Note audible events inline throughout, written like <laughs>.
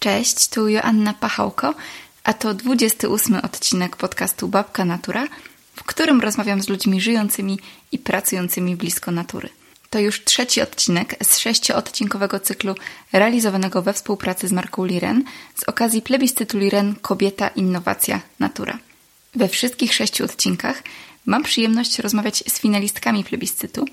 Cześć, tu Joanna Pachałko, a to 28 odcinek podcastu Babka Natura, w którym rozmawiam z ludźmi żyjącymi i pracującymi blisko natury. To już trzeci odcinek z sześcioodcinkowego cyklu realizowanego we współpracy z marką Liren z okazji plebiscytu Liren Kobieta, Innowacja, Natura. We wszystkich sześciu odcinkach mam przyjemność rozmawiać z finalistkami plebiscytu,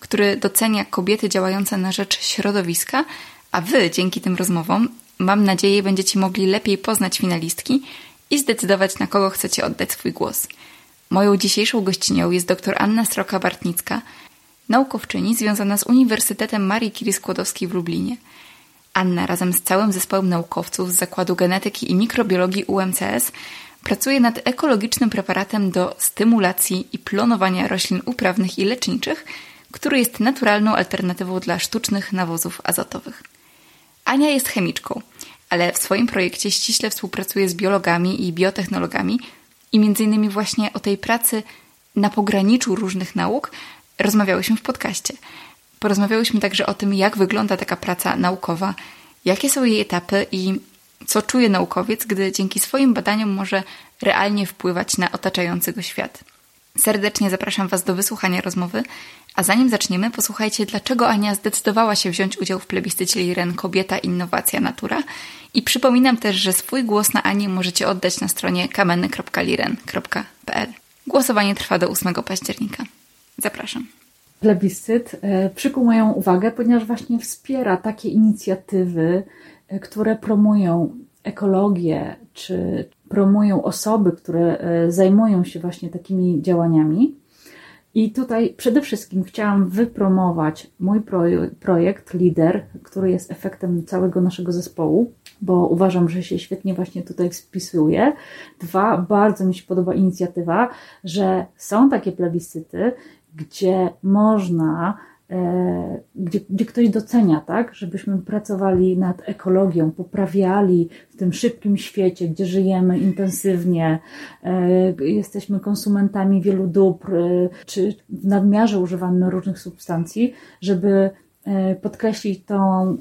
który docenia kobiety działające na rzecz środowiska, a Wy dzięki tym rozmowom mam nadzieję będziecie mogli lepiej poznać finalistki i zdecydować na kogo chcecie oddać swój głos. Moją dzisiejszą gościnią jest dr Anna Sroka-Bartnicka, naukowczyni związana z Uniwersytetem Marii Curie-Skłodowskiej w Lublinie. Anna razem z całym zespołem naukowców z Zakładu Genetyki i Mikrobiologii UMCS pracuje nad ekologicznym preparatem do stymulacji i plonowania roślin uprawnych i leczniczych, który jest naturalną alternatywą dla sztucznych nawozów azotowych. Ania jest chemiczką, ale w swoim projekcie ściśle współpracuje z biologami i biotechnologami i między innymi właśnie o tej pracy na pograniczu różnych nauk rozmawiałyśmy w podcaście. Porozmawiałyśmy także o tym, jak wygląda taka praca naukowa, jakie są jej etapy i co czuje naukowiec, gdy dzięki swoim badaniom może realnie wpływać na otaczający go świat. Serdecznie zapraszam Was do wysłuchania rozmowy, a zanim zaczniemy, posłuchajcie, dlaczego Ania zdecydowała się wziąć udział w plebiscycie Liren Kobieta, Innowacja, Natura. I przypominam też, że swój głos na Anię możecie oddać na stronie kameny.liren.pl. Głosowanie trwa do 8 października. Zapraszam. Plebiscyt e, przykuł moją uwagę, ponieważ właśnie wspiera takie inicjatywy, e, które promują ekologię, czy promują osoby, które e, zajmują się właśnie takimi działaniami. I tutaj przede wszystkim chciałam wypromować mój projekt LIDER, który jest efektem całego naszego zespołu, bo uważam, że się świetnie właśnie tutaj spisuje. Dwa, bardzo mi się podoba inicjatywa, że są takie plebiscyty, gdzie można gdzie, gdzie ktoś docenia, tak, żebyśmy pracowali nad ekologią, poprawiali w tym szybkim świecie, gdzie żyjemy intensywnie, e, jesteśmy konsumentami wielu dóbr, e, czy w nadmiarze używamy różnych substancji, żeby podkreślić tą,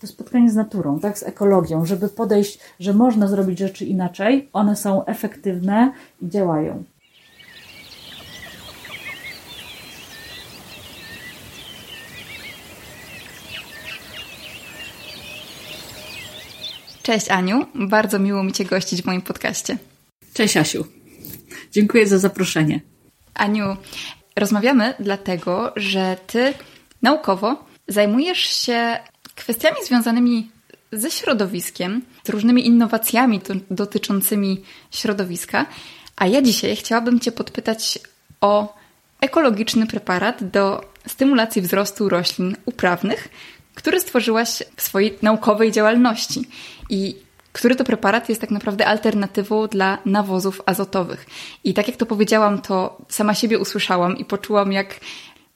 to spotkanie z naturą, tak, z ekologią, żeby podejść, że można zrobić rzeczy inaczej, one są efektywne i działają. Cześć Aniu, bardzo miło mi Cię gościć w moim podcaście. Cześć Asiu, dziękuję za zaproszenie. Aniu, rozmawiamy dlatego, że Ty naukowo zajmujesz się kwestiami związanymi ze środowiskiem, z różnymi innowacjami dotyczącymi środowiska, a ja dzisiaj chciałabym Cię podpytać o ekologiczny preparat do stymulacji wzrostu roślin uprawnych, który stworzyłaś w swojej naukowej działalności i który to preparat jest tak naprawdę alternatywą dla nawozów azotowych. I tak jak to powiedziałam, to sama siebie usłyszałam i poczułam, jak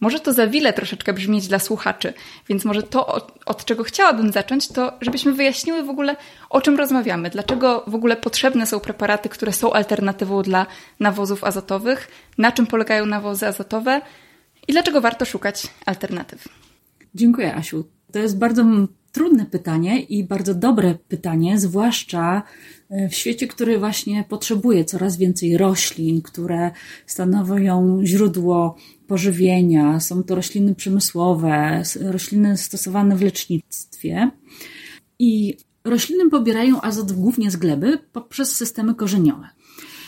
może to za wiele troszeczkę brzmieć dla słuchaczy, więc może to, od, od, czego chciałabym zacząć, to żebyśmy wyjaśniły w ogóle, o czym rozmawiamy. Dlaczego w ogóle potrzebne są preparaty, które są alternatywą dla nawozów azotowych, na czym polegają nawozy azotowe i dlaczego warto szukać alternatyw. Dziękuję, Asiu. To jest bardzo trudne pytanie i bardzo dobre pytanie, zwłaszcza e, w świecie, który właśnie potrzebuje coraz więcej roślin, które stanowią źródło pożywienia. Są to rośliny przemysłowe, rośliny stosowane w lecznictwie. I rośliny pobierają azot głównie z gleby poprzez systemy korzeniowe.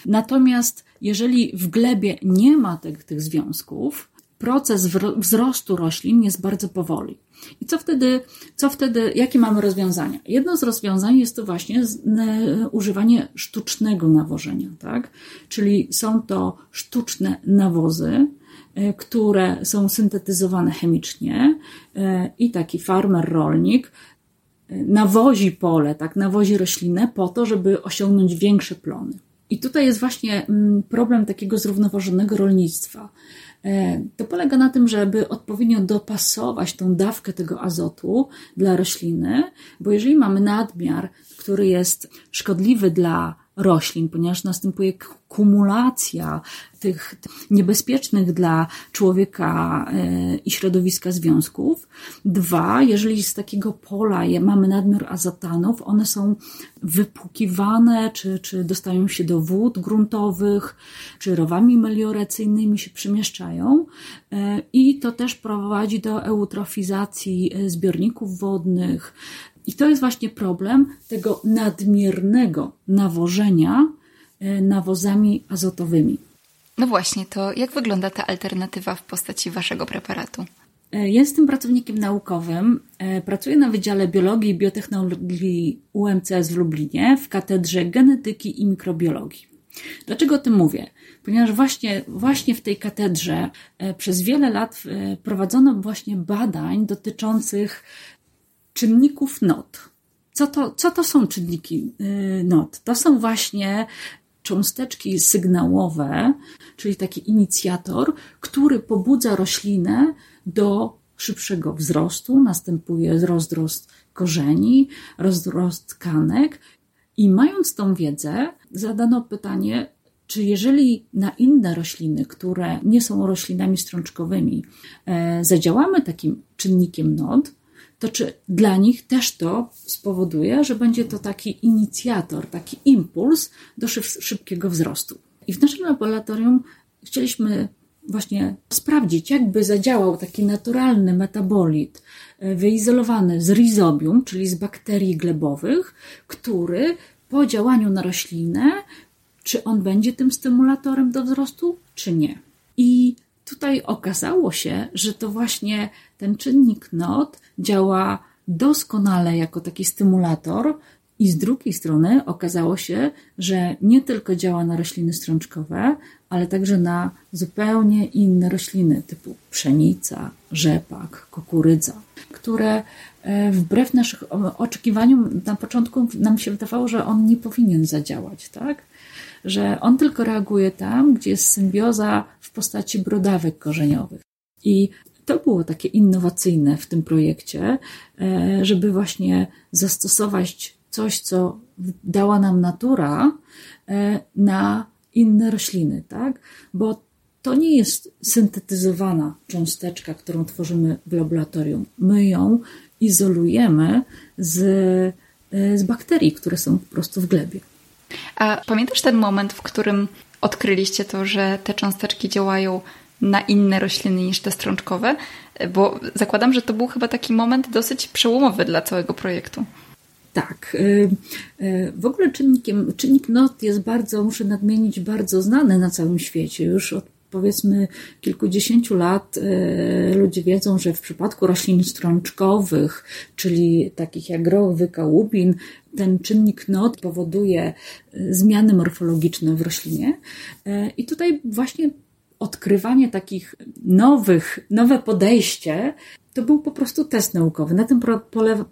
Natomiast jeżeli w glebie nie ma tych, tych związków, proces wzrostu roślin jest bardzo powoli. I co wtedy, co wtedy, jakie mamy rozwiązania? Jedno z rozwiązań jest to właśnie używanie sztucznego nawożenia, tak? Czyli są to sztuczne nawozy, e, które są syntetyzowane chemicznie e, i taki farmer, rolnik e, nawozi pole, tak, nawozi roślinę po to, żeby osiągnąć większe plony. I tutaj jest właśnie mm, problem takiego zrównoważonego rolnictwa. E, to polega na tym, żeby odpowiednio dopasować tą dawkę tego azotu dla rośliny, bo jeżeli mamy nadmiar, który jest szkodliwy dla roślin, ponieważ następuje kumulacja tych niebezpiecznych dla człowieka e, i środowiska związków. Dwa, jeżeli z takiego pola mamy nadmiar azotanów, one są wypłukiwane, czy, czy dostają się do wód gruntowych, czy rowami melioracyjnymi się przemieszczają e, i to też prowadzi do eutrofizacji e, zbiorników wodnych, i to jest właśnie problem tego nadmiernego nawożenia e, nawozami azotowymi. No właśnie, to jak wygląda ta alternatywa w postaci waszego preparatu? E, jestem pracownikiem naukowym. E, pracuję na Wydziale Biologii i Biotechnologii UMCS w Lublinie w katedrze genetyki i mikrobiologii. Dlaczego o tym mówię? Ponieważ właśnie, właśnie w tej katedrze przez wiele lat prowadzono właśnie badań dotyczących czynników NOT. Co to, co to są czynniki y, NOT? To są właśnie cząsteczki sygnałowe, czyli taki inicjator, który pobudza roślinę do szybszego wzrostu, następuje rozrost korzeni, rozrost tkanek i mając tą wiedzę, zadano pytanie, czy jeżeli na inne rośliny, które nie są roślinami strączkowymi, e, zadziałamy takim czynnikiem NOD, to czy dla nich też to spowoduje, że będzie to taki inicjator, taki impuls do szybkiego wzrostu. I w naszym laboratorium chcieliśmy właśnie sprawdzić, jakby zadziałał taki naturalny metabolit e, wyizolowany z rizobium, czyli z bakterii glebowych, który po działaniu na roślinę, czy on będzie tym stymulatorem do wzrostu, czy nie. I tutaj okazało się, że to właśnie ten czynnik NOT działa doskonale jako taki stymulator, i z drugiej strony okazało się, że nie tylko działa na rośliny strączkowe, ale także na zupełnie inne rośliny typu pszenica, rzepak, kukurydza, które e, wbrew naszych oczekiwaniom na początku nam się wydawało, że on nie powinien zadziałać, tak? Że on tylko reaguje tam, gdzie jest symbioza w postaci brodawek korzeniowych. I to było takie innowacyjne w tym projekcie, e, żeby właśnie zastosować coś, co dała nam natura e, na inne rośliny, tak? Bo to nie jest syntetyzowana cząsteczka, którą tworzymy w laboratorium. My ją izolujemy z, e, z bakterii, które są po prostu w glebie. A pamiętasz ten moment, w którym odkryliście to, że te cząsteczki działają na inne rośliny niż te strączkowe? Bo zakładam, że to był chyba taki moment dosyć przełomowy dla całego projektu. Tak. Y, y, w ogóle czynnikiem, czynnik NOT jest bardzo, muszę nadmienić, bardzo znany na całym świecie. Już od powiedzmy kilkudziesięciu lat y, ludzie wiedzą, że w przypadku roślin strączkowych, czyli takich jak growy, kałubin, ten czynnik NOT powoduje zmiany morfologiczne w roślinie. I tutaj właśnie odkrywanie takich nowych, nowe podejście, to był po prostu test naukowy. Na tym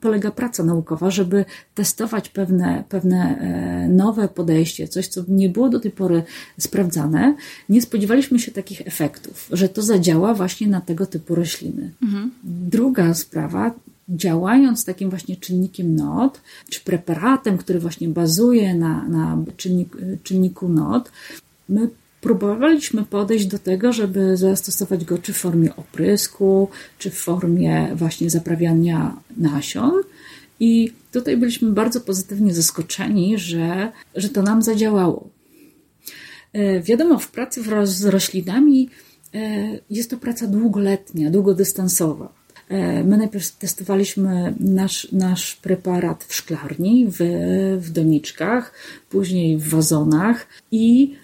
polega praca naukowa, żeby testować pewne, pewne e, nowe podejście, coś, co nie było do tej pory sprawdzane. Nie spodziewaliśmy się takich efektów, że to zadziała właśnie na tego typu rośliny. Mhm. Druga sprawa, działając takim właśnie czynnikiem NOT, czy preparatem, który właśnie bazuje na, na czynnik, czynniku NOT, my próbowaliśmy podejść do tego, żeby zastosować go czy w formie oprysku, czy w formie właśnie zaprawiania nasion. I tutaj byliśmy bardzo pozytywnie zaskoczeni, że, że to nam zadziałało. E, wiadomo, w pracy z roślinami e, jest to praca długoletnia, długodystansowa. E, my najpierw testowaliśmy nasz, nasz preparat w szklarni, w, w doniczkach, później w wazonach i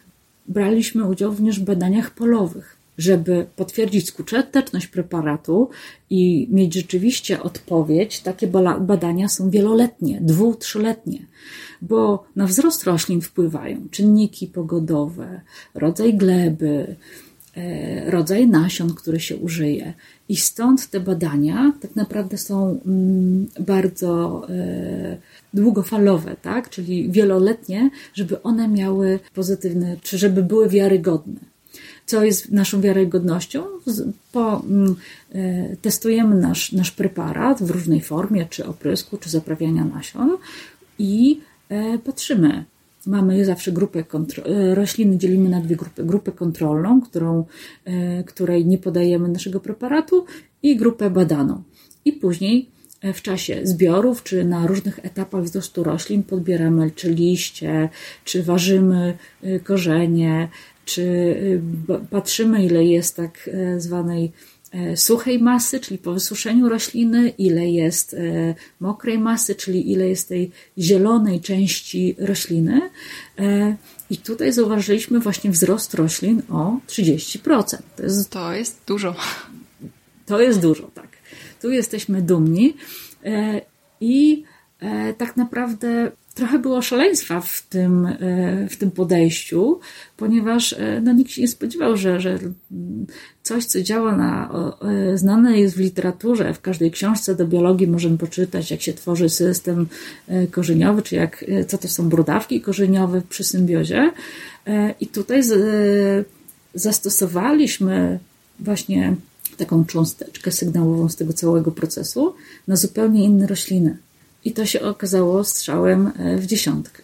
braliśmy udział również w badaniach polowych, żeby potwierdzić skuteczność preparatu i mieć rzeczywiście odpowiedź. Takie badania są wieloletnie, dwu, trzyletnie, bo na wzrost roślin wpływają czynniki pogodowe, rodzaj gleby, rodzaj nasion, który się użyje. I stąd te badania tak naprawdę są mm, bardzo e, długofalowe, tak? czyli wieloletnie, żeby one miały pozytywne, czy żeby były wiarygodne. Co jest naszą wiarygodnością? Po, mm, e, testujemy nasz, nasz preparat w różnej formie, czy oprysku, czy zaprawiania nasion i e, patrzymy, mamy zawsze grupę rośliny, dzielimy na dwie grupy. Grupę kontrolną, którą, której nie podajemy naszego preparatu i grupę badaną. I później w czasie zbiorów, czy na różnych etapach wzrostu roślin podbieramy czy liście, czy ważymy korzenie, czy patrzymy, ile jest tak zwanej E, suchej masy, czyli po wysuszeniu rośliny, ile jest e, mokrej masy, czyli ile jest tej zielonej części rośliny. E, I tutaj zauważyliśmy właśnie wzrost roślin o 30%. To jest, to jest dużo. To jest dużo, tak. Tu jesteśmy dumni. I tak naprawdę trochę było szaleństwa w tym, e, w tym podejściu, ponieważ e, no, nikt się nie spodziewał, że, że coś, co działa na, e, znane jest w literaturze, w każdej książce do biologii możemy poczytać, jak się tworzy system korzeniowy, czy jak, co to są brodawki korzeniowe przy symbiozie. I tutaj z, zastosowaliśmy właśnie taką cząsteczkę sygnałową z tego całego procesu na zupełnie inne rośliny. I to się okazało strzałem e, w dziesiątkę.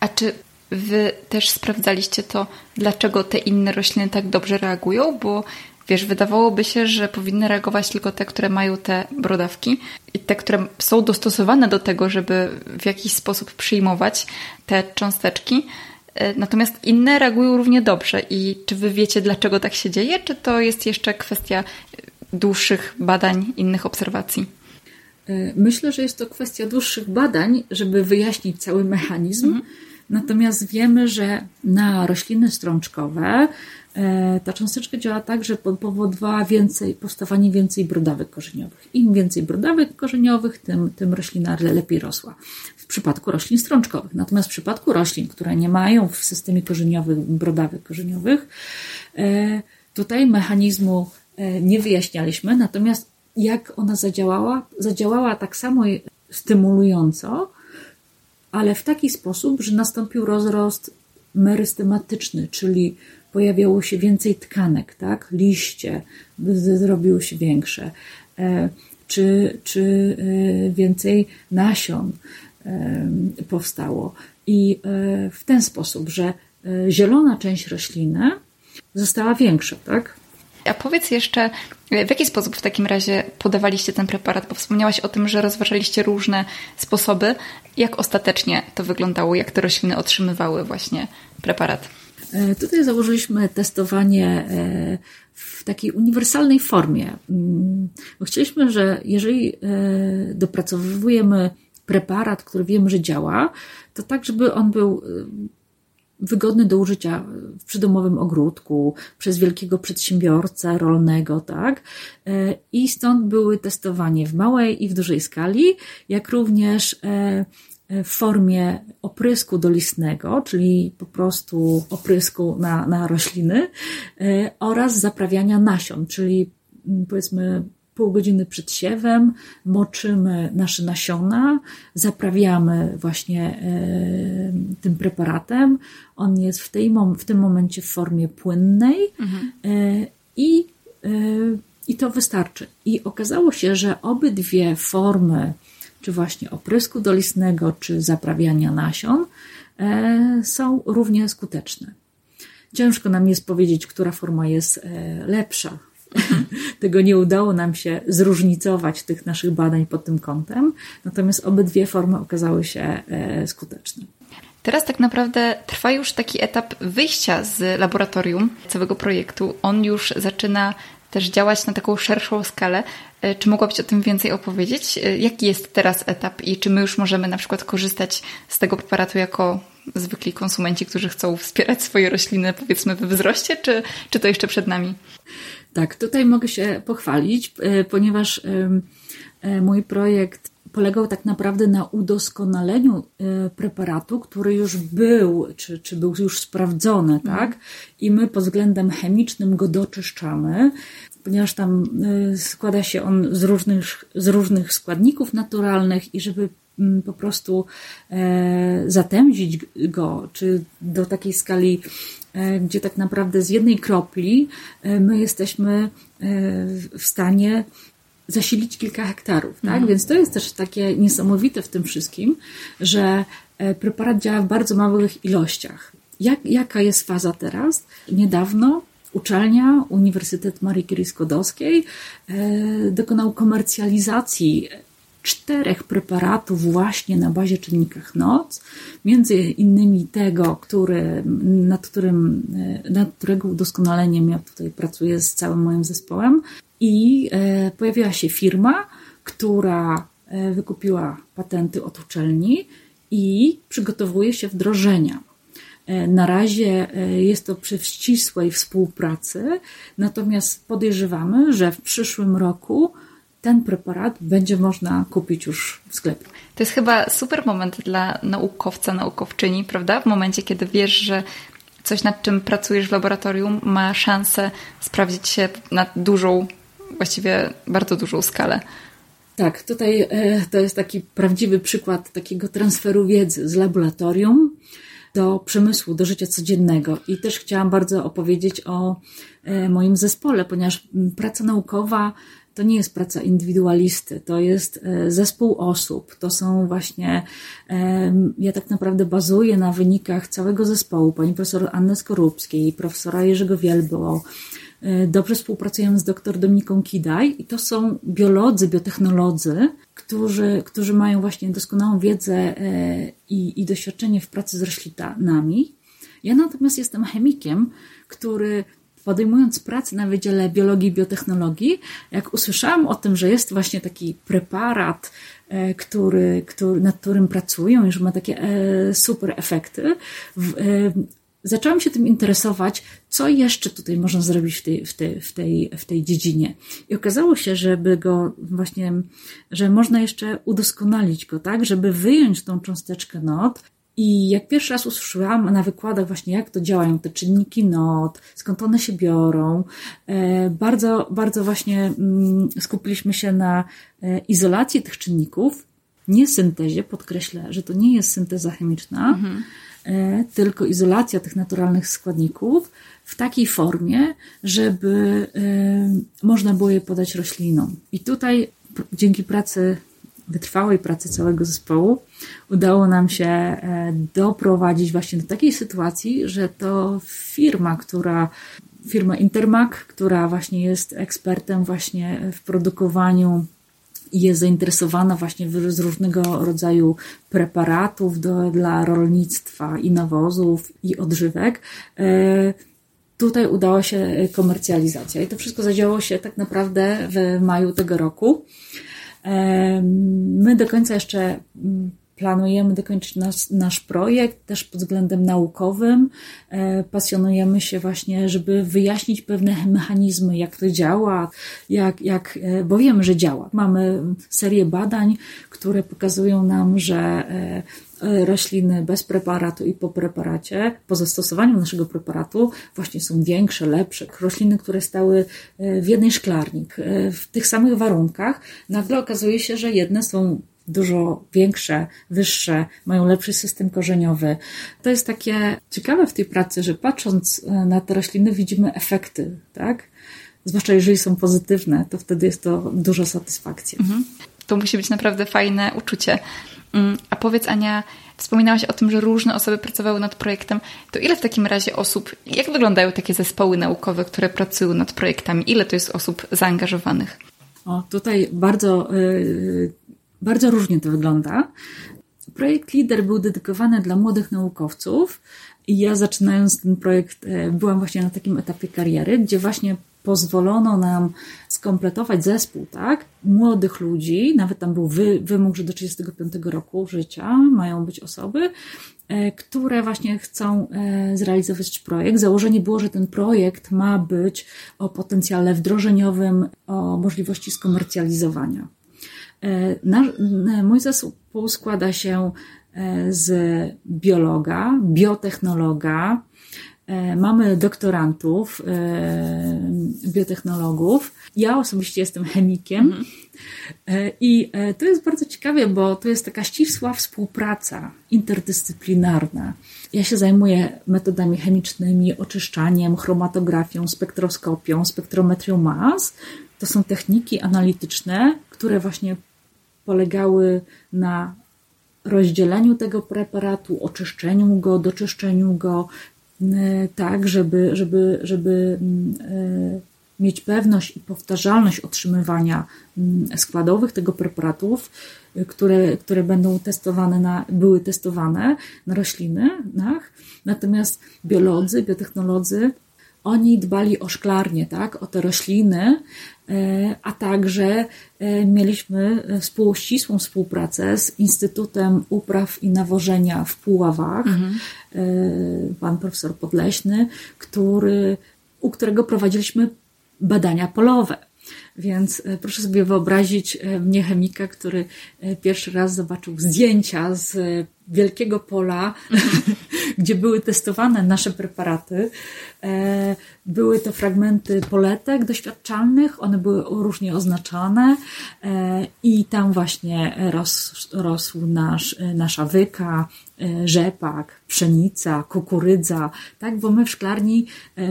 A czy wy też sprawdzaliście to, dlaczego te inne rośliny tak dobrze reagują? Bo wiesz, wydawałoby się, że powinny reagować tylko te, które mają te brodawki i te, które są dostosowane do tego, żeby w jakiś sposób przyjmować te cząsteczki. E, natomiast inne reagują równie dobrze. I czy wy wiecie, dlaczego tak się dzieje? Czy to jest jeszcze kwestia dłuższych badań, innych obserwacji? E, myślę, że jest to kwestia dłuższych badań, żeby wyjaśnić cały mechanizm. Mhm. Natomiast wiemy, że na rośliny strączkowe e, ta cząsteczka działa tak, że powodowała więcej, powstawanie więcej brodawek korzeniowych. Im więcej brodawek korzeniowych, tym, tym roślina lepiej rosła. W przypadku roślin strączkowych. Natomiast w przypadku roślin, które nie mają w systemie korzeniowym brodawek korzeniowych, e, tutaj mechanizmu nie wyjaśnialiśmy, natomiast jak ona zadziałała, zadziałała tak samo stymulująco, ale w taki sposób, że nastąpił rozrost merystematyczny, czyli pojawiało się więcej tkanek, tak? liście zrobiły się większe, e, czy, czy e, więcej nasion e, powstało. I w ten sposób, że zielona część rośliny została większa, tak? A powiedz jeszcze, w jaki sposób w takim razie podawaliście ten preparat? Bo wspomniałaś o tym, że rozważaliście różne sposoby. Jak ostatecznie to wyglądało? Jak te rośliny otrzymywały właśnie preparat? E, tutaj założyliśmy testowanie e, w takiej uniwersalnej formie. Mm, chcieliśmy, że jeżeli e, dopracowujemy preparat, który wiemy, że działa, to tak, żeby on był wygodny do użycia w przydomowym ogródku, przez wielkiego przedsiębiorcę rolnego, tak? E, I stąd były testowanie w małej i w dużej skali, jak również e, w formie oprysku dolistnego, czyli po prostu oprysku na, na rośliny e, oraz zaprawiania nasion, czyli mm, powiedzmy pół godziny przed siewem moczymy nasze nasiona, zaprawiamy właśnie e, tym preparatem. On jest w, tej, w tym momencie w formie płynnej mhm. e, i, e, i to wystarczy. I okazało się, że obydwie formy, czy właśnie oprysku dolistnego, czy zaprawiania nasion, są równie skuteczne. Ciężko nam jest powiedzieć, która forma jest lepsza <laughs> Tego nie udało nam się zróżnicować tych naszych badań pod tym kątem, natomiast obydwie formy okazały się e, skuteczne. Teraz tak naprawdę trwa już taki etap wyjścia z laboratorium całego projektu. On już zaczyna też działać na taką szerszą skalę. E, czy mogłabyś o tym więcej opowiedzieć? E, jaki jest teraz etap i czy my już możemy na przykład korzystać z tego preparatu jako zwykli konsumenci, którzy chcą wspierać swoje rośliny, powiedzmy, we wzroście, czy, czy to jeszcze przed nami? Tak, tutaj mogę się pochwalić, e, ponieważ e, mój projekt polegał tak naprawdę na udoskonaleniu e, preparatu, który już był, czy, czy był już sprawdzony, mhm. tak? I my pod względem chemicznym go doczyszczamy, ponieważ tam składa się on z różnych, z różnych składników naturalnych i żeby mm, po prostu zatędzić go, czy do takiej skali gdzie tak naprawdę z jednej kropli e, my jesteśmy e, w stanie zasilić kilka hektarów, tak? Mhm. Więc to jest też takie niesamowite w tym wszystkim, że e, preparat działa w bardzo małych ilościach. Jak, jaka jest faza teraz? Niedawno uczelnia, Uniwersytet Marii Curie Skłodowskiej e, dokonał komercjalizacji czterech preparatów właśnie na bazie czynnikach NOC, między innymi tego, który, nad, którym, e, nad którego udoskonaleniem ja tutaj pracuję z całym moim zespołem i e, pojawiła się firma, która e, wykupiła patenty od uczelni i przygotowuje się wdrożenia. Na razie jest to przy ścisłej współpracy, natomiast podejrzewamy, że w przyszłym roku ten preparat będzie można kupić już w sklepie. To jest chyba super moment dla naukowca, naukowczyni, prawda? W momencie, kiedy wiesz, że coś, nad czym pracujesz w laboratorium, ma szansę sprawdzić się na dużą, właściwie bardzo dużą skalę. Tak, tutaj e, to jest taki prawdziwy przykład takiego transferu wiedzy z laboratorium do przemysłu, do życia codziennego. I też chciałam bardzo opowiedzieć o e, moim zespole, ponieważ praca naukowa to nie jest praca indywidualisty, to jest e, zespół osób. To są właśnie, ja tak naprawdę bazuję na wynikach całego zespołu, pani profesor Anny Skorupskiej, profesora Jerzego Wielbo, e, Dobrze współpracujemy z dr Dominiką Kidaj i to są biolodzy, biotechnolodzy, którzy, którzy mają właśnie doskonałą wiedzę e, i, i doświadczenie w pracy z roślinami. Ja natomiast jestem chemikiem, który podejmując pracę na Wydziale Biologii i Biotechnologii, jak usłyszałam o tym, że jest właśnie taki preparat, e, który, który, nad którym pracują i że ma takie e, super efekty, e, zaczęłam się tym interesować, co jeszcze tutaj można zrobić w tej, w tej, w tej, w tej dziedzinie. I okazało się, żeby go właśnie, że można jeszcze udoskonalić go, tak, żeby wyjąć tą cząsteczkę not i jak pierwszy raz usłyszałam na wykładach właśnie, jak to działają te czynniki not, skąd one się biorą, e, bardzo, bardzo właśnie mm, skupiliśmy się na e, izolacji tych czynników, nie syntezie, podkreślę, że to nie jest synteza chemiczna, mhm. E, tylko izolacja tych naturalnych składników w takiej formie, żeby można było je podać roślinom. I tutaj dzięki pracy wytrwałej pracy całego zespołu udało nam się e, doprowadzić właśnie do takiej sytuacji, że to firma, która firma Intermac, która właśnie jest ekspertem właśnie w produkowaniu i jest zainteresowana właśnie z różnego rodzaju preparatów do, dla rolnictwa i nawozów i odżywek. E, tutaj udała się komercjalizacja i to wszystko zadziało się tak naprawdę w maju tego roku. My do końca jeszcze mm, planujemy dokończyć nasz, nasz projekt też pod względem naukowym. E, pasjonujemy się właśnie, żeby wyjaśnić pewne mechanizmy, jak to działa, jak, jak, e, bo wiemy, że działa. Mamy serię badań, które pokazują nam, że e, rośliny bez preparatu i po preparacie, po zastosowaniu naszego preparatu, właśnie są większe, lepsze. Rośliny, które stały w jednej szklarni, w tych samych warunkach, nagle okazuje się, że jedne są dużo większe, wyższe, mają lepszy system korzeniowy. To jest takie ciekawe w tej pracy, że patrząc e, na te rośliny widzimy efekty, tak? Zwłaszcza jeżeli są pozytywne, to wtedy jest to dużo satysfakcji. Mhm. To musi być naprawdę fajne uczucie. Mm, a powiedz Ania, wspominałaś o tym, że różne osoby pracowały nad projektem. To ile w takim razie osób, jak wyglądają takie zespoły naukowe, które pracują nad projektami? Ile to jest osób zaangażowanych? O, tutaj bardzo yy, bardzo różnie to wygląda. Projekt LIDER był dedykowany dla młodych naukowców i ja zaczynając ten projekt e, byłam właśnie na takim etapie kariery, gdzie właśnie pozwolono nam skompletować zespół, tak? Młodych ludzi, nawet tam był wy, wymóg, że do 35 roku życia mają być osoby, e, które właśnie chcą e, zrealizować projekt. Założenie było, że ten projekt ma być o potencjale wdrożeniowym, o możliwości skomercjalizowania. E, mój zespół składa się z biologa, biotechnologa, mamy doktorantów, biotechnologów. Ja osobiście jestem chemikiem. Mhm. I to jest bardzo ciekawe, bo to jest taka ścisła współpraca interdyscyplinarna. Ja się zajmuję metodami chemicznymi, oczyszczaniem, chromatografią, spektroskopią, spektrometrią mas to są techniki analityczne, które właśnie polegały na rozdzieleniu tego preparatu, oczyszczeniu go, doczyszczeniu go, tak, żeby, żeby, żeby mieć pewność i powtarzalność otrzymywania składowych tego preparatów, które, które będą testowane na, były testowane na roślinach. Natomiast biolodzy, biotechnolodzy, oni dbali o szklarnię, tak, o te rośliny, e, a także e, mieliśmy ścisłą współpracę z Instytutem Upraw i Nawożenia w Puławach, mhm. E, pan profesor Podleśny, który, u którego prowadziliśmy badania polowe. Więc e, proszę sobie wyobrazić e, mnie chemika, który e, pierwszy raz zobaczył zdjęcia z wielkiego pola, <laughs> gdzie były testowane nasze preparaty. Były to fragmenty poletek doświadczalnych, one były różnie oznaczone i tam właśnie ros, rosł nasz, nasza wyka, E, rzepak, pszenica, kukurydza, tak? Bo my w szklarni e,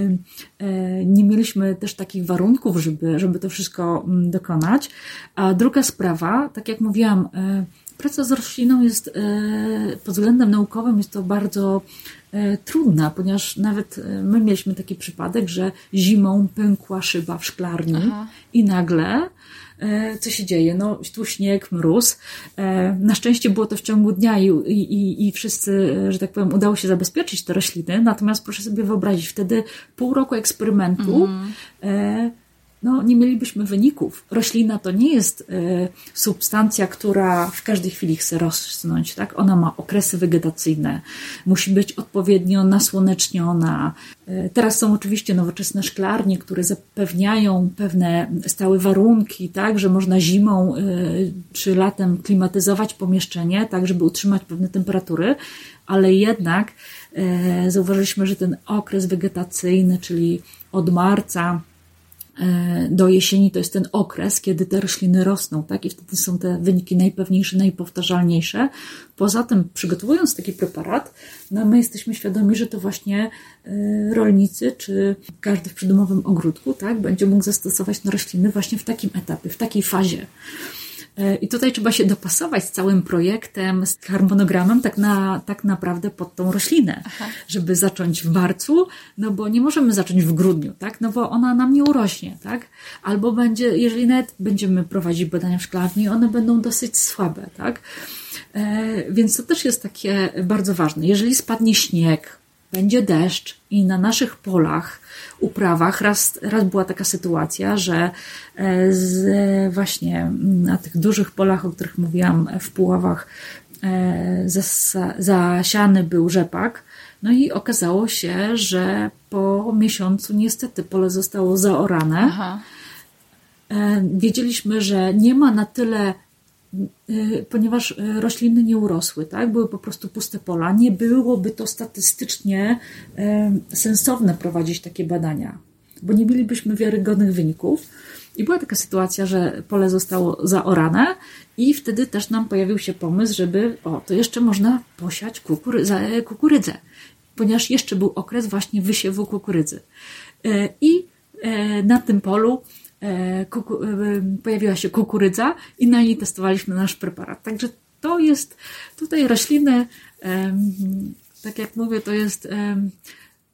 e, nie mieliśmy też takich warunków, żeby, żeby to wszystko mm, dokonać. A druga sprawa, tak jak mówiłam, praca z rośliną jest pod względem naukowym jest to bardzo trudna, ponieważ nawet my mieliśmy taki przypadek, że zimą pękła szyba w szklarni Aha. i nagle E, co się dzieje? No, tu śnieg, mróz. E, na szczęście było to w ciągu dnia i, i, i wszyscy, że tak powiem, udało się zabezpieczyć te rośliny. Natomiast proszę sobie wyobrazić, wtedy pół roku eksperymentu mm no, nie mielibyśmy wyników. Roślina to nie jest y, substancja, która w każdej chwili chce rosnąć, tak? Ona ma okresy wegetacyjne, musi być odpowiednio nasłoneczniona. Y, teraz są oczywiście nowoczesne szklarnie, które zapewniają pewne stałe warunki, tak, że można zimą y, czy latem klimatyzować pomieszczenie, tak, żeby utrzymać pewne temperatury, ale jednak zauważyliśmy, że ten okres wegetacyjny, czyli od marca E, do jesieni to jest ten okres, kiedy te rośliny rosną, tak? I wtedy są te wyniki najpewniejsze, najpowtarzalniejsze. Poza tym, przygotowując taki preparat, no my jesteśmy świadomi, że to właśnie e, rolnicy, czy każdy w przydomowym ogródku, tak, będzie mógł zastosować na rośliny właśnie w takim etapie, w takiej fazie. E, I tutaj trzeba się dopasować z całym projektem, z harmonogramem tak, na, tak naprawdę pod tą roślinę, Aha. żeby zacząć w marcu, no bo nie możemy zacząć w grudniu, tak? No bo ona nam nie urośnie, tak? Albo będzie, jeżeli nawet będziemy prowadzić badania w szklarni, one będą dosyć słabe, tak? E, więc to też jest takie bardzo ważne. Jeżeli spadnie śnieg, będzie deszcz i na naszych polach, uprawach raz, raz była taka sytuacja, że e, z, właśnie na tych dużych polach, o których mówiłam w Puławach, e, zasiany był rzepak, no i okazało się, że po miesiącu niestety pole zostało zaorane. Aha. E, wiedzieliśmy, że nie ma na tyle ponieważ y, rośliny nie urosły, tak? były po prostu puste pola, nie byłoby to statystycznie y, sensowne prowadzić takie badania, bo nie mielibyśmy wiarygodnych wyników. I była taka sytuacja, że pole zostało zaorane, i wtedy też nam pojawił się pomysł, żeby, o, to jeszcze można posiać kukury, kukurydzę, ponieważ jeszcze był okres właśnie wysiewu kukurydzy. I na tym polu E, e, pojawiła się kukurydza i na niej testowaliśmy nasz preparat. Także to jest tutaj rośliny, tak jak mówię, to jest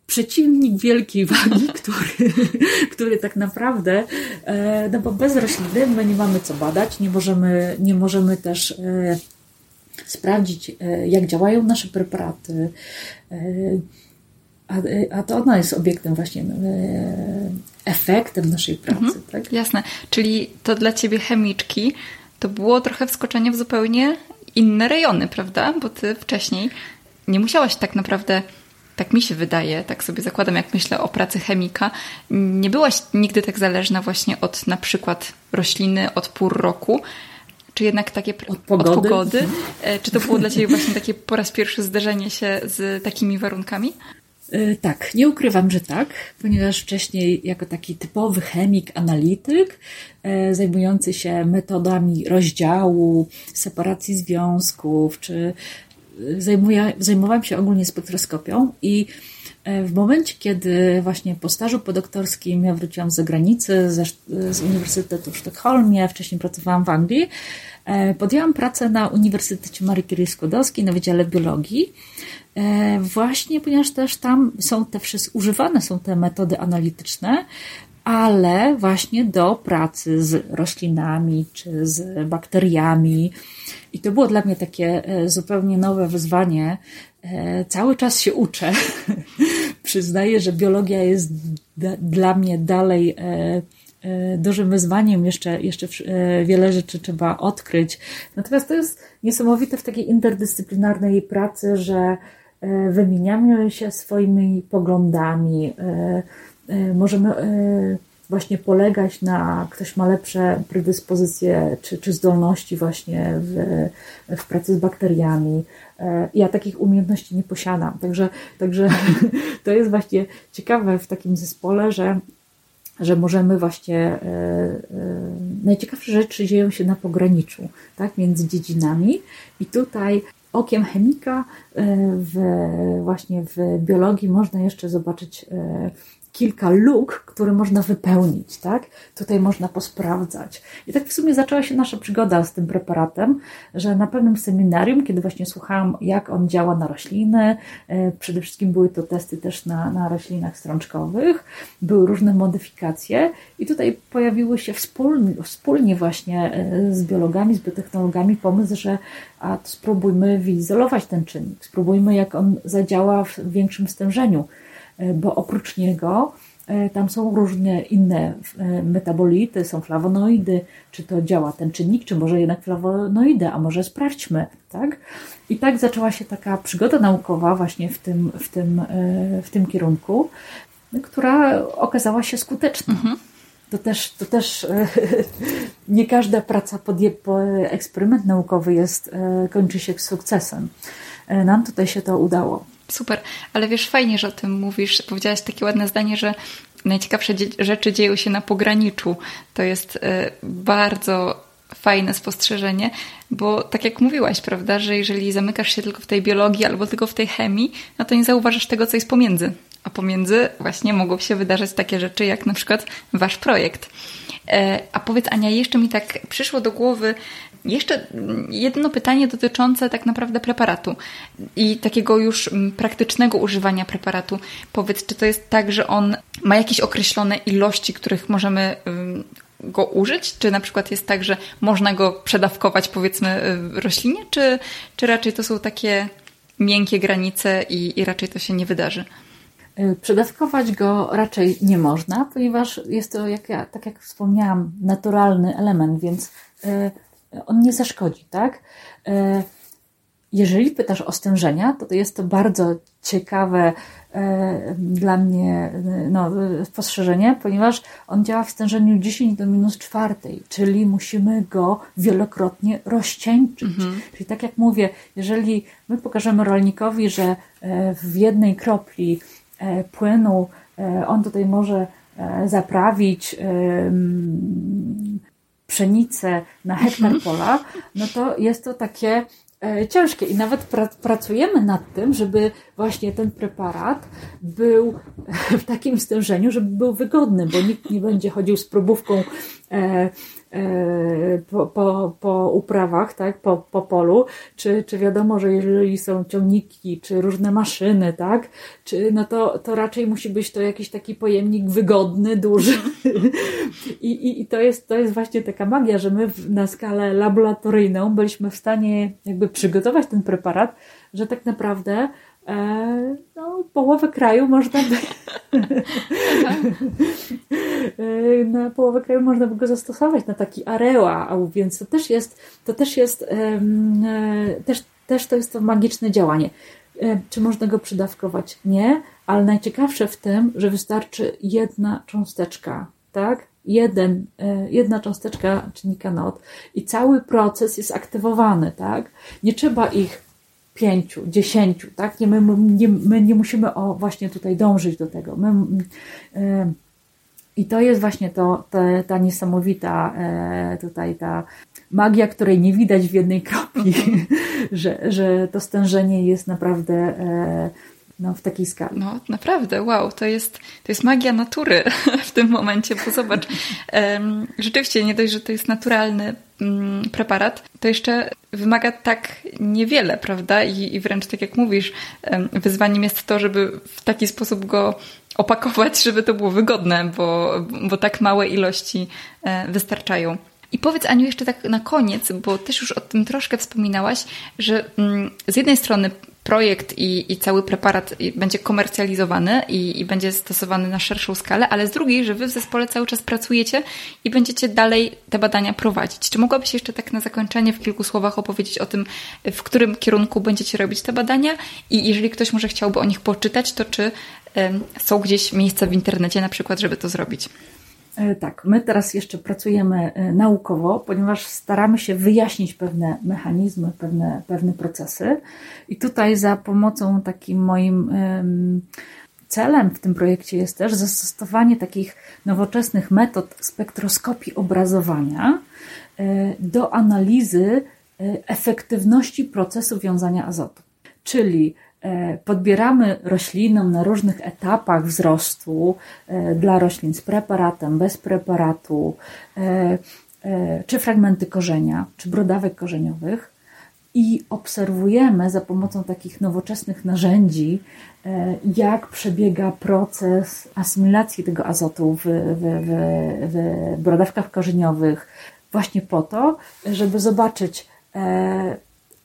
przeciwnik wielkiej wagi, <laughs> który, który tak naprawdę, e, no bo bez rośliny my nie mamy co badać, nie możemy, nie możemy też sprawdzić, jak działają nasze preparaty, a, a to ona jest obiektem właśnie efektem naszej pracy. Mhm, tak? Jasne. Czyli to dla ciebie chemiczki to było trochę wskoczenie w zupełnie inne rejony, prawda? Bo ty wcześniej nie musiałaś tak naprawdę, tak mi się wydaje, tak sobie zakładam, jak myślę o pracy chemika, nie byłaś nigdy tak zależna właśnie od na przykład rośliny, od pór roku, czy jednak takie od pogody. Od pogody? E, czy to było dla Ciebie właśnie takie po raz pierwszy zderzenie się z takimi warunkami? E, tak, nie ukrywam, że tak, ponieważ wcześniej jako taki typowy chemik, analityk, e, zajmujący się metodami rozdziału, separacji związków, czy zajmuję, zajmowałam się ogólnie spektroskopią i w momencie, kiedy właśnie po stażu podoktorskim ja wróciłam z zagranicy, z, z Uniwersytetu w Sztokholmie, wcześniej pracowałam w Anglii, podjęłam pracę na Uniwersytecie Marii Curie Skłodowskiej na Wydziale Biologii E, właśnie ponieważ też tam są te wszystkie, używane są te metody analityczne, ale właśnie do pracy z roślinami czy z bakteriami. I to było dla mnie takie e, zupełnie nowe wyzwanie. E, cały czas się uczę. <laughs> Przyznaję, że biologia jest dla mnie dalej dużym wyzwaniem, jeszcze, jeszcze wiele rzeczy trzeba odkryć. Natomiast to jest niesamowite w takiej interdyscyplinarnej pracy, że E, wymieniamy się swoimi poglądami, e, e, możemy właśnie polegać na, ktoś ma lepsze predyspozycje czy, czy zdolności właśnie w, w pracy z bakteriami. Ja takich umiejętności nie posiadam, także, także <laughs> to jest właśnie ciekawe w takim zespole, że że możemy właśnie, najciekawsze rzeczy dzieją się na pograniczu, tak, między dziedzinami i tutaj okiem chemika e, w, właśnie w biologii można jeszcze zobaczyć e, kilka luk, które można wypełnić, tak? Tutaj można posprawdzać. I tak w sumie zaczęła się nasza przygoda z tym preparatem, że na pewnym seminarium, kiedy właśnie słuchałam, jak on działa na rośliny, e, przede wszystkim były to testy też na, na roślinach strączkowych, były różne modyfikacje i tutaj pojawiły się wspólnie, wspólnie właśnie e, z biologami, z biotechnologami pomysł, że a spróbujmy wyizolować ten czynnik, spróbujmy jak on zadziała w większym stężeniu bo oprócz niego e, tam są różne inne e, metabolity, są flawonoidy, czy to działa ten czynnik, czy może jednak flawonoidy, a może sprawdźmy, tak? I tak zaczęła się taka przygoda naukowa właśnie w tym, w tym, w tym kierunku, która okazała się skuteczna. Mhm. To też, to też <laughs> nie każda praca, pod, eksperyment naukowy jest, kończy się sukcesem. Nam tutaj się to udało. Super, ale wiesz, fajnie, że o tym mówisz. Powiedziałaś takie ładne zdanie, że najciekawsze rzeczy dzieją się na pograniczu. To jest y, bardzo fajne spostrzeżenie, bo tak jak mówiłaś, prawda, że jeżeli zamykasz się tylko w tej biologii albo tylko w tej chemii, no to nie zauważasz tego, co jest pomiędzy. A pomiędzy właśnie mogą się wydarzyć takie rzeczy, jak na przykład wasz projekt. E, a powiedz, Ania, jeszcze mi tak przyszło do głowy jeszcze jedno pytanie dotyczące tak naprawdę preparatu i takiego już mm, praktycznego używania preparatu. Powiedz, czy to jest tak, że on ma jakieś określone ilości, których możemy go użyć? Czy na przykład jest tak, że można go przedawkować powiedzmy roślinie, czy, czy raczej to są takie miękkie granice i, i raczej to się nie wydarzy? Y, przedawkować go raczej nie można, ponieważ jest to, jak ja, tak jak wspomniałam, naturalny element, więc y, on nie zaszkodzi, tak? E, jeżeli pytasz o stężenia, to jest to bardzo ciekawe e, dla mnie no, spostrzeżenie, ponieważ on działa w stężeniu 10 do minus czwartej, czyli musimy go wielokrotnie rozcieńczyć. Mhm. Czyli tak jak mówię, jeżeli my pokażemy rolnikowi, że e, w jednej kropli płynu on tutaj może zaprawić pszenicę na hektar mhm. pola, no to jest to takie e, ciężkie i nawet pra pracujemy nad tym, żeby właśnie ten preparat był w takim stężeniu, żeby był wygodny, bo nikt nie będzie chodził z probówką e, E, po, po, po uprawach, tak, po, po polu, czy, czy wiadomo, że jeżeli są ciągniki, czy różne maszyny, tak, czy, no to, to raczej musi być to jakiś taki pojemnik wygodny, duży. <laughs> I, i, I to jest, to jest właśnie taka magia, że my na skalę laboratoryjną byliśmy w stanie jakby przygotować ten preparat, że tak naprawdę no, połowę kraju można by e, <laughs> na połowę kraju można by go zastosować na taki areła, więc to też jest, to też jest, e, też, też to jest to magiczne działanie. Czy można go przydawkować? Nie, ale najciekawsze w tym, że wystarczy jedna cząsteczka, tak? Jeden, jedna cząsteczka czynnika NOT i cały proces jest aktywowany, tak? Nie trzeba ich pięciu, dziesięciu, tak? Nie, my, nie, my nie musimy o, właśnie tutaj dążyć do tego. My, i to jest właśnie to, ta niesamowita e, tutaj ta magia, której nie widać w jednej kropli, <laughs> że, że to stężenie jest naprawdę e, no, w takiej skali. No, naprawdę, wow, to jest, to jest magia natury <laughs> w tym momencie, bo zobacz, rzeczywiście nie dość, że to jest naturalny um, preparat, to jeszcze wymaga tak niewiele, prawda? I, i wręcz tak jak mówisz, wyzwaniem jest to, żeby w taki sposób go opakować, <laughs> żeby to było wygodne, bo, bo tak małe ilości e, wystarczają. I powiedz Aniu jeszcze tak na koniec, bo też już o tym troszkę wspominałaś, że mm, z jednej strony projekt i, i cały preparat będzie komercjalizowany i, i, będzie stosowany na szerszą skalę, ale z drugiej, że wy w zespole cały czas pracujecie i będziecie dalej te badania prowadzić. Czy mogłabyś jeszcze tak na zakończenie w kilku słowach opowiedzieć o tym, w którym kierunku będziecie robić te badania i jeżeli ktoś może chciałby o nich poczytać, to czy są gdzieś miejsca w internecie na przykład, żeby to zrobić? E, tak, my teraz jeszcze pracujemy e, naukowo, ponieważ staramy się wyjaśnić pewne mechanizmy, pewne, pewne procesy. I tutaj za pomocą takim moim celem w tym projekcie jest też zastosowanie takich nowoczesnych metod spektroskopii obrazowania e, do analizy efektywności procesu wiązania azotu. Czyli podbieramy roślinom na różnych etapach wzrostu e, dla roślin z preparatem, bez preparatu, e, czy fragmenty korzenia, czy brodawek korzeniowych. I obserwujemy za pomocą takich nowoczesnych narzędzi, jak przebiega proces asymilacji tego azotu w, w, w, w brodawkach korzeniowych, właśnie po to, żeby zobaczyć,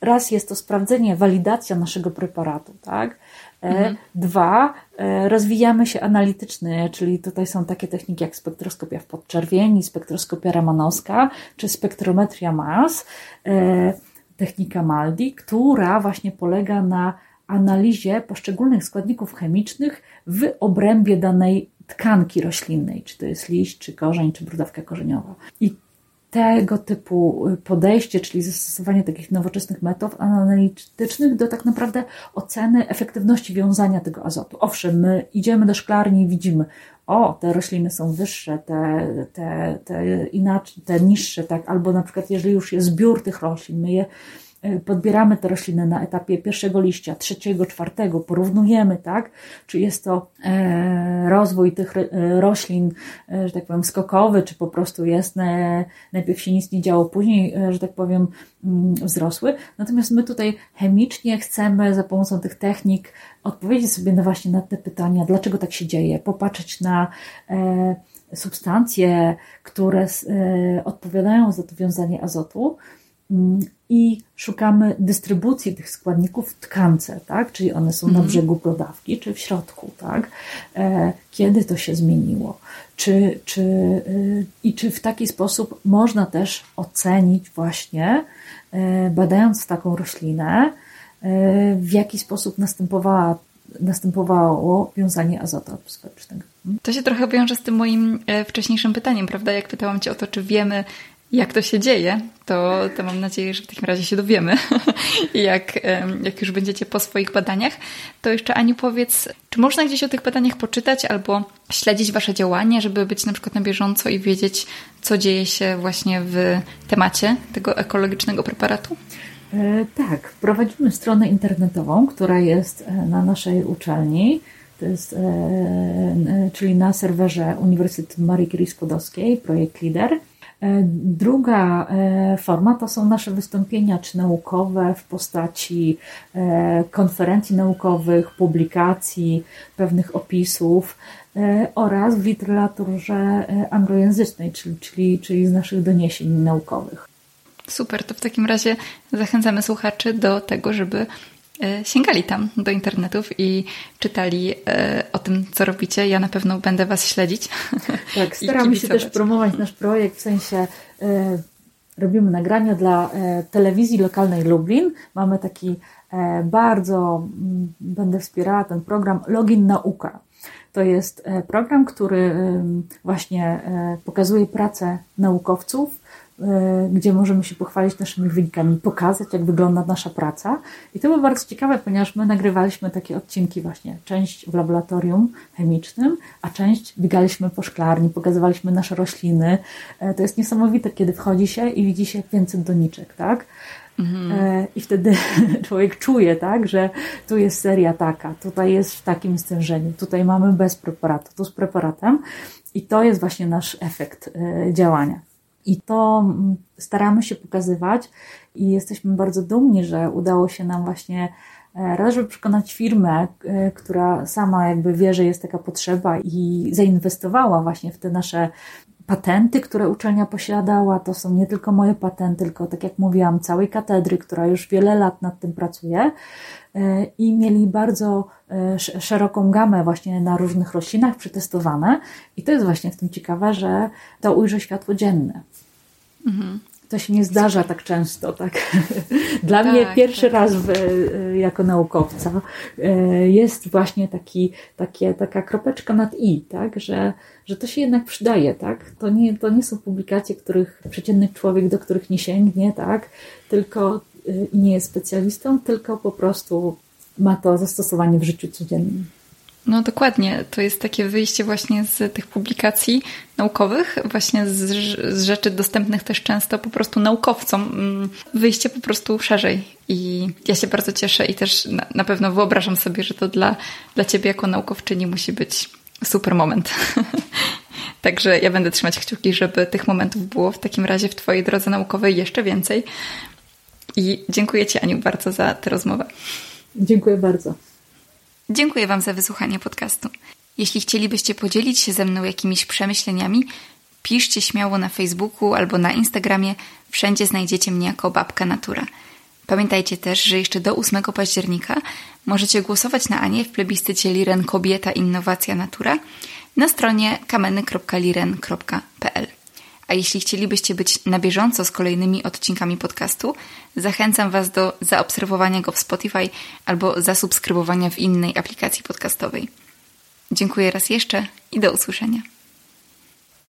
raz jest to sprawdzenie, walidacja naszego preparatu, tak? E, mhm. Dwa, e, rozwijamy się analitycznie, czyli tutaj są takie techniki jak spektroskopia w podczerwieni, spektroskopia ramanowska, czy spektrometria MAS, e, technika MALDI, która właśnie polega na analizie poszczególnych składników chemicznych w obrębie danej tkanki roślinnej, czy to jest liść, czy korzeń, czy brudawka korzeniowa. I tego typu podejście, czyli zastosowanie takich nowoczesnych metod analitycznych do tak naprawdę oceny efektywności wiązania tego azotu. Owszem, my idziemy do szklarni i widzimy, o, te rośliny są wyższe, te, te, te inaczej, te niższe, tak, albo na przykład jeżeli już jest zbiór tych roślin, my je podbieramy te rośliny na etapie pierwszego liścia, trzeciego, czwartego, porównujemy, tak? Czy jest to e, rozwój tych e, roślin, że tak powiem, skokowy, czy po prostu jest, najpierw się nic nie działo, później, że tak powiem, mm, wzrosły. Natomiast my tutaj chemicznie chcemy za pomocą tych technik odpowiedzieć sobie na właśnie na te pytania, dlaczego tak się dzieje, popatrzeć na substancje, które odpowiadają za to wiązanie azotu, i szukamy dystrybucji tych składników w tkance, tak? Czyli one są mhm. na brzegu brodawki, czy w środku, tak? E, kiedy to się zmieniło? Czy, czy, y, I czy w taki sposób można też ocenić właśnie, e, badając taką roślinę, e, w jaki sposób następowała następowało wiązanie azotu atmosferycznego. To się trochę wiąże z tym moim wcześniejszym pytaniem, prawda? Jak pytałam Cię o to, czy wiemy, jak to się dzieje, to, to mam nadzieję, że w takim razie się dowiemy. <laughs> jak, jak już będziecie po swoich badaniach, to jeszcze Aniu powiedz, czy można gdzieś o tych badaniach poczytać albo śledzić Wasze działania, żeby być na przykład na bieżąco i wiedzieć, co dzieje się właśnie w temacie tego ekologicznego preparatu? E, tak, prowadzimy stronę internetową, która jest e, na naszej uczelni. To jest, e, czyli na serwerze Uniwersytetu Marii Curie Skłodowskiej, projekt LIDER. E, druga e, forma to są nasze wystąpienia czy naukowe w postaci e, konferencji naukowych, publikacji, pewnych opisów oraz w literaturze anglojęzycznej, czyli, czyli, czyli z naszych doniesień naukowych. Super, to w takim razie zachęcamy słuchaczy do tego, żeby sięgali tam do internetów i czytali e, o tym, co robicie. Ja na pewno będę Was śledzić. <laughs> Tak, staramy się też promować nasz projekt, w sensie e, robimy nagrania dla telewizji lokalnej Lublin. Mamy taki bardzo, będę wspierała ten program Login Nauka. To jest program, który właśnie pokazuje pracę naukowców E, gdzie możemy się pochwalić naszymi wynikami, pokazać, jak wygląda nasza praca. I to było bardzo ciekawe, ponieważ my nagrywaliśmy takie odcinki właśnie, część w laboratorium chemicznym, a część biegaliśmy po szklarni, pokazywaliśmy nasze rośliny. E, to jest niesamowite, kiedy wchodzi się i widzi się więcej doniczek, tak? Mhm. E, I wtedy <laughs> człowiek czuje, tak, że tu jest seria taka, tutaj jest w takim stężeniu, tutaj mamy bez preparatu, tu z preparatem. I to jest właśnie nasz efekt działania. I to mm, staramy się pokazywać i jesteśmy bardzo dumni, że udało się nam właśnie e, raz, żeby przekonać firmę, e, która sama jakby wie, że jest taka potrzeba i zainwestowała właśnie w te nasze patenty, które uczelnia posiadała. To są nie tylko moje patenty, tylko tak jak mówiłam, całej katedry, która już wiele lat nad tym pracuje e, i mieli bardzo szeroką gamę właśnie na różnych roślinach przetestowane i to jest właśnie w tym ciekawe, że to ujrzy światło dzienne. Mhm. To się nie zdarza tak często, tak? <laughs> Dla tak, mnie pierwszy tak. raz w, jako naukowca e, jest właśnie taki, takie, taka kropeczka nad i, tak? Że, że to się jednak przydaje, tak? To nie, to nie są publikacje, których przeciętny człowiek, do których nie sięgnie, tak? Tylko e, i nie jest specjalistą, tylko po prostu ma to zastosowanie w życiu codziennym. No dokładnie, to jest takie wyjście właśnie z tych publikacji naukowych, właśnie z, z, rzeczy dostępnych też często po prostu naukowcom, mm, wyjście po prostu szerzej. I ja się bardzo cieszę i też na, na pewno wyobrażam sobie, że to dla, dla Ciebie jako naukowczyni musi być super moment. <laughs> Także ja będę trzymać kciuki, żeby tych momentów było w takim razie w Twojej drodze naukowej jeszcze więcej. I dziękuję Ci, Aniu, bardzo za tę rozmowę. Dziękuję bardzo. Dziękuję Wam za wysłuchanie podcastu. Jeśli chcielibyście podzielić się ze mną jakimiś przemyśleniami, piszcie śmiało na Facebooku albo na Instagramie. Wszędzie znajdziecie mnie jako Babka Natura. Pamiętajcie też, że jeszcze do 8 października możecie głosować na Anię w plebiscycie Liren Kobieta Innowacja Natura na stronie kameny.liren.pl. A jeśli chcielibyście być na bieżąco z kolejnymi odcinkami podcastu, zachęcam Was do zaobserwowania go w Spotify albo zasubskrybowania w innej aplikacji podcastowej. Dziękuję raz jeszcze i do usłyszenia.